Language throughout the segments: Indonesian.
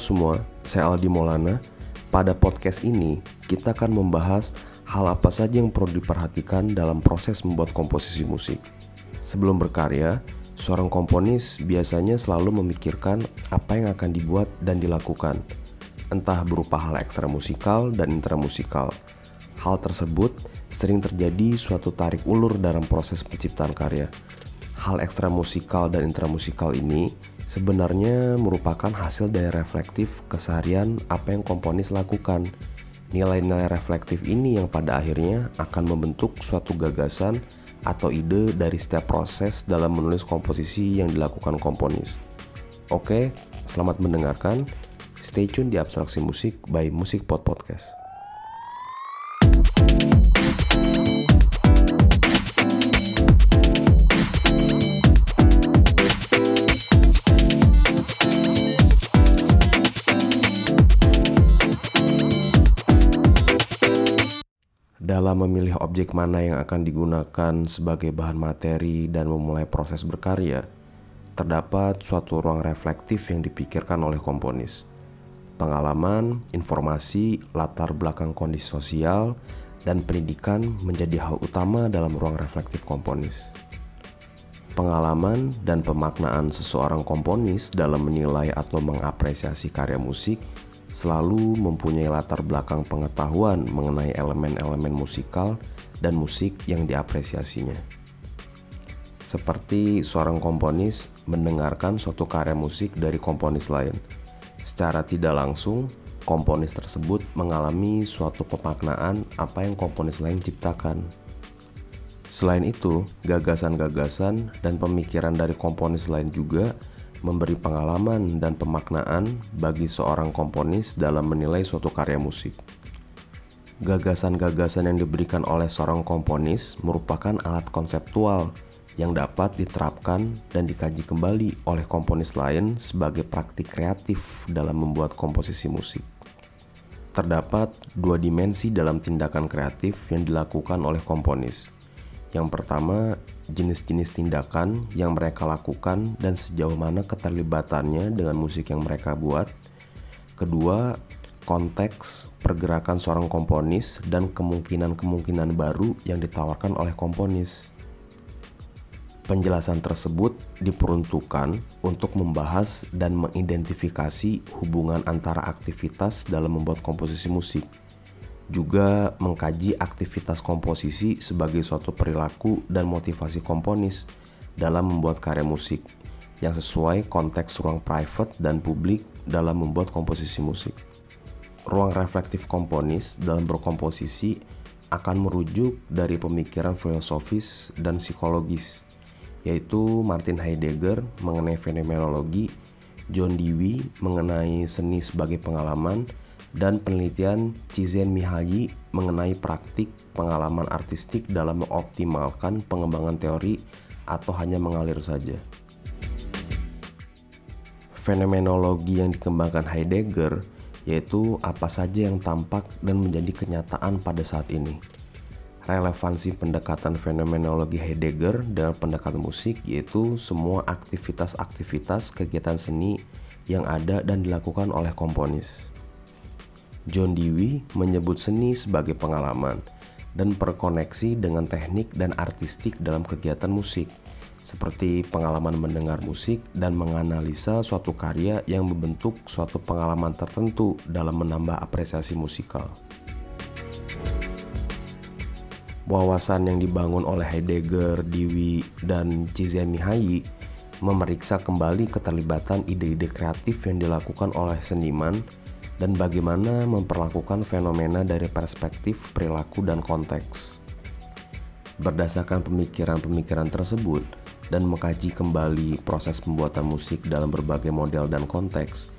Semua, saya Aldi Maulana. Pada podcast ini, kita akan membahas hal apa saja yang perlu diperhatikan dalam proses membuat komposisi musik. Sebelum berkarya, seorang komponis biasanya selalu memikirkan apa yang akan dibuat dan dilakukan, entah berupa hal ekstra musikal dan intramusikal. Hal tersebut sering terjadi suatu tarik ulur dalam proses penciptaan karya. Hal ekstra musikal dan intramusikal ini sebenarnya merupakan hasil dari reflektif keseharian apa yang komponis lakukan. Nilai-nilai reflektif ini yang pada akhirnya akan membentuk suatu gagasan atau ide dari setiap proses dalam menulis komposisi yang dilakukan komponis. Oke, selamat mendengarkan. Stay tune di Abstraksi Musik by Musik Pod Podcast. Dalam memilih objek mana yang akan digunakan sebagai bahan materi dan memulai proses berkarya, terdapat suatu ruang reflektif yang dipikirkan oleh komponis. Pengalaman, informasi, latar belakang kondisi sosial, dan pendidikan menjadi hal utama dalam ruang reflektif komponis. Pengalaman dan pemaknaan seseorang komponis dalam menilai atau mengapresiasi karya musik selalu mempunyai latar belakang pengetahuan mengenai elemen-elemen musikal dan musik yang diapresiasinya. Seperti seorang komponis mendengarkan suatu karya musik dari komponis lain, secara tidak langsung komponis tersebut mengalami suatu pemaknaan apa yang komponis lain ciptakan. Selain itu, gagasan-gagasan dan pemikiran dari komponis lain juga memberi pengalaman dan pemaknaan bagi seorang komponis dalam menilai suatu karya musik. Gagasan-gagasan yang diberikan oleh seorang komponis merupakan alat konseptual yang dapat diterapkan dan dikaji kembali oleh komponis lain sebagai praktik kreatif dalam membuat komposisi musik. Terdapat dua dimensi dalam tindakan kreatif yang dilakukan oleh komponis. Yang pertama, jenis-jenis tindakan yang mereka lakukan dan sejauh mana keterlibatannya dengan musik yang mereka buat. Kedua, konteks pergerakan seorang komponis dan kemungkinan-kemungkinan baru yang ditawarkan oleh komponis. Penjelasan tersebut diperuntukkan untuk membahas dan mengidentifikasi hubungan antara aktivitas dalam membuat komposisi musik juga mengkaji aktivitas komposisi sebagai suatu perilaku dan motivasi komponis dalam membuat karya musik yang sesuai konteks ruang private dan publik dalam membuat komposisi musik. Ruang reflektif komponis dalam berkomposisi akan merujuk dari pemikiran filosofis dan psikologis, yaitu Martin Heidegger mengenai fenomenologi, John Dewey mengenai seni sebagai pengalaman, dan penelitian Cizen Mihaly mengenai praktik pengalaman artistik dalam mengoptimalkan pengembangan teori atau hanya mengalir saja. Fenomenologi yang dikembangkan Heidegger yaitu apa saja yang tampak dan menjadi kenyataan pada saat ini. Relevansi pendekatan fenomenologi Heidegger dengan pendekatan musik yaitu semua aktivitas-aktivitas kegiatan seni yang ada dan dilakukan oleh komponis. John Dewey menyebut seni sebagai pengalaman dan perkoneksi dengan teknik dan artistik dalam kegiatan musik, seperti pengalaman mendengar musik dan menganalisa suatu karya yang membentuk suatu pengalaman tertentu dalam menambah apresiasi musikal. Wawasan yang dibangun oleh Heidegger, Dewey, dan Csikszentmihalyi memeriksa kembali keterlibatan ide-ide kreatif yang dilakukan oleh seniman dan bagaimana memperlakukan fenomena dari perspektif perilaku dan konteks. Berdasarkan pemikiran-pemikiran tersebut dan mengkaji kembali proses pembuatan musik dalam berbagai model dan konteks,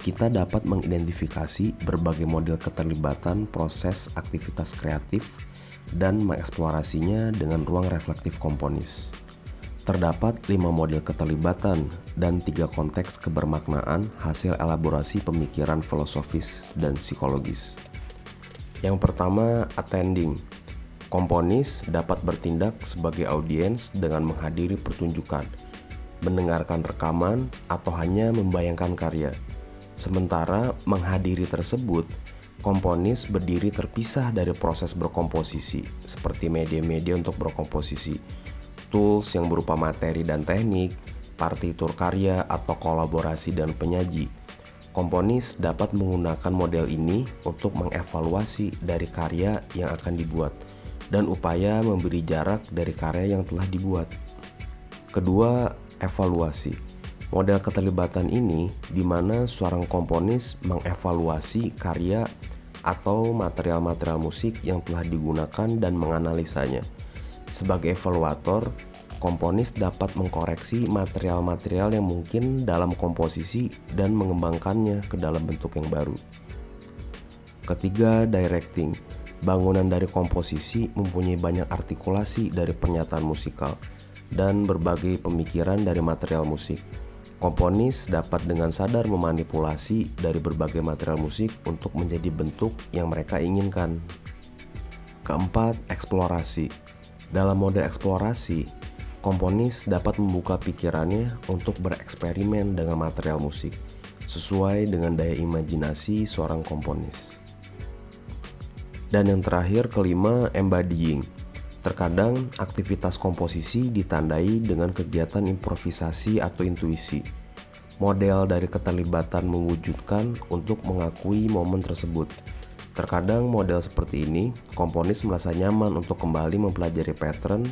kita dapat mengidentifikasi berbagai model keterlibatan proses aktivitas kreatif dan mengeksplorasinya dengan ruang reflektif komponis. Terdapat lima model keterlibatan dan tiga konteks kebermaknaan hasil elaborasi pemikiran filosofis dan psikologis. Yang pertama, attending. Komponis dapat bertindak sebagai audiens dengan menghadiri pertunjukan, mendengarkan rekaman, atau hanya membayangkan karya. Sementara menghadiri tersebut, komponis berdiri terpisah dari proses berkomposisi, seperti media-media untuk berkomposisi, tools yang berupa materi dan teknik, partitur karya, atau kolaborasi dan penyaji. Komponis dapat menggunakan model ini untuk mengevaluasi dari karya yang akan dibuat dan upaya memberi jarak dari karya yang telah dibuat. Kedua, evaluasi. Model keterlibatan ini di mana seorang komponis mengevaluasi karya atau material-material musik yang telah digunakan dan menganalisanya. Sebagai evaluator, komponis dapat mengkoreksi material-material yang mungkin dalam komposisi dan mengembangkannya ke dalam bentuk yang baru. Ketiga, directing. Bangunan dari komposisi mempunyai banyak artikulasi dari pernyataan musikal dan berbagai pemikiran dari material musik. Komponis dapat dengan sadar memanipulasi dari berbagai material musik untuk menjadi bentuk yang mereka inginkan. Keempat, eksplorasi. Dalam mode eksplorasi, komponis dapat membuka pikirannya untuk bereksperimen dengan material musik sesuai dengan daya imajinasi seorang komponis. Dan yang terakhir kelima, embodying. Terkadang aktivitas komposisi ditandai dengan kegiatan improvisasi atau intuisi. Model dari keterlibatan mewujudkan untuk mengakui momen tersebut. Terkadang model seperti ini, komponis merasa nyaman untuk kembali mempelajari pattern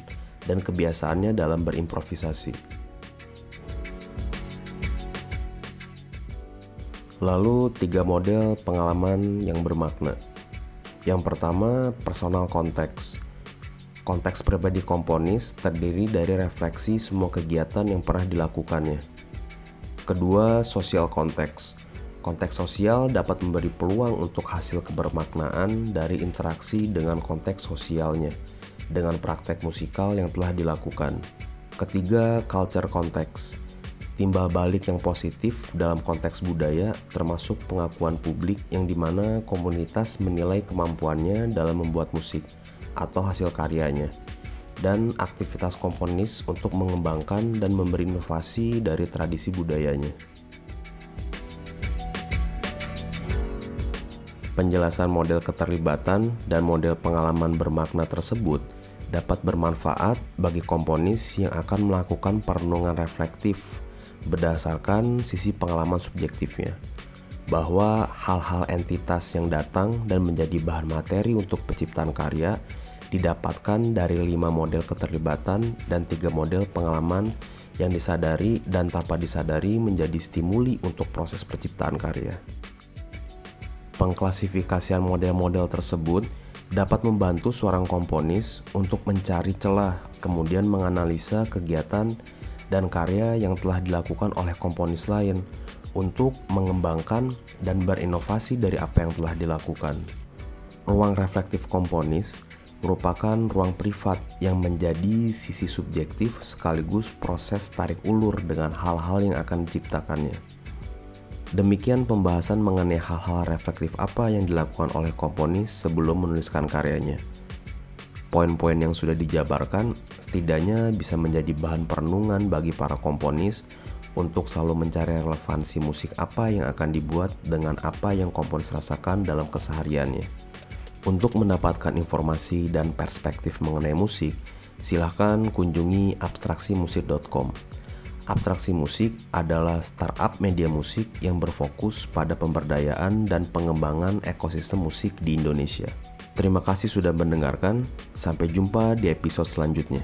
dan kebiasaannya dalam berimprovisasi. Lalu, tiga model pengalaman yang bermakna. Yang pertama, personal konteks. Konteks pribadi komponis terdiri dari refleksi semua kegiatan yang pernah dilakukannya. Kedua, sosial konteks. Konteks sosial dapat memberi peluang untuk hasil kebermaknaan dari interaksi dengan konteks sosialnya dengan praktek musikal yang telah dilakukan. Ketiga, culture context. Timbal balik yang positif dalam konteks budaya termasuk pengakuan publik yang di mana komunitas menilai kemampuannya dalam membuat musik atau hasil karyanya dan aktivitas komponis untuk mengembangkan dan memberi inovasi dari tradisi budayanya. Penjelasan model keterlibatan dan model pengalaman bermakna tersebut dapat bermanfaat bagi komponis yang akan melakukan perenungan reflektif berdasarkan sisi pengalaman subjektifnya bahwa hal-hal entitas yang datang dan menjadi bahan materi untuk penciptaan karya didapatkan dari lima model keterlibatan dan tiga model pengalaman yang disadari dan tanpa disadari menjadi stimuli untuk proses penciptaan karya. Pengklasifikasian model-model tersebut dapat membantu seorang komponis untuk mencari celah, kemudian menganalisa kegiatan dan karya yang telah dilakukan oleh komponis lain untuk mengembangkan dan berinovasi dari apa yang telah dilakukan. Ruang reflektif komponis merupakan ruang privat yang menjadi sisi subjektif sekaligus proses tarik ulur dengan hal-hal yang akan diciptakannya. Demikian pembahasan mengenai hal-hal reflektif apa yang dilakukan oleh komponis sebelum menuliskan karyanya. Poin-poin yang sudah dijabarkan setidaknya bisa menjadi bahan perenungan bagi para komponis untuk selalu mencari relevansi musik apa yang akan dibuat dengan apa yang komponis rasakan dalam kesehariannya. Untuk mendapatkan informasi dan perspektif mengenai musik, silahkan kunjungi abstraksimusik.com. Abstraksi Musik adalah startup media musik yang berfokus pada pemberdayaan dan pengembangan ekosistem musik di Indonesia. Terima kasih sudah mendengarkan, sampai jumpa di episode selanjutnya.